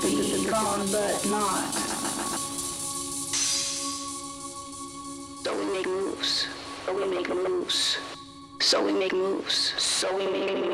to be gone, but not. So we make moves. So we make moves. So we make moves. So we make moves.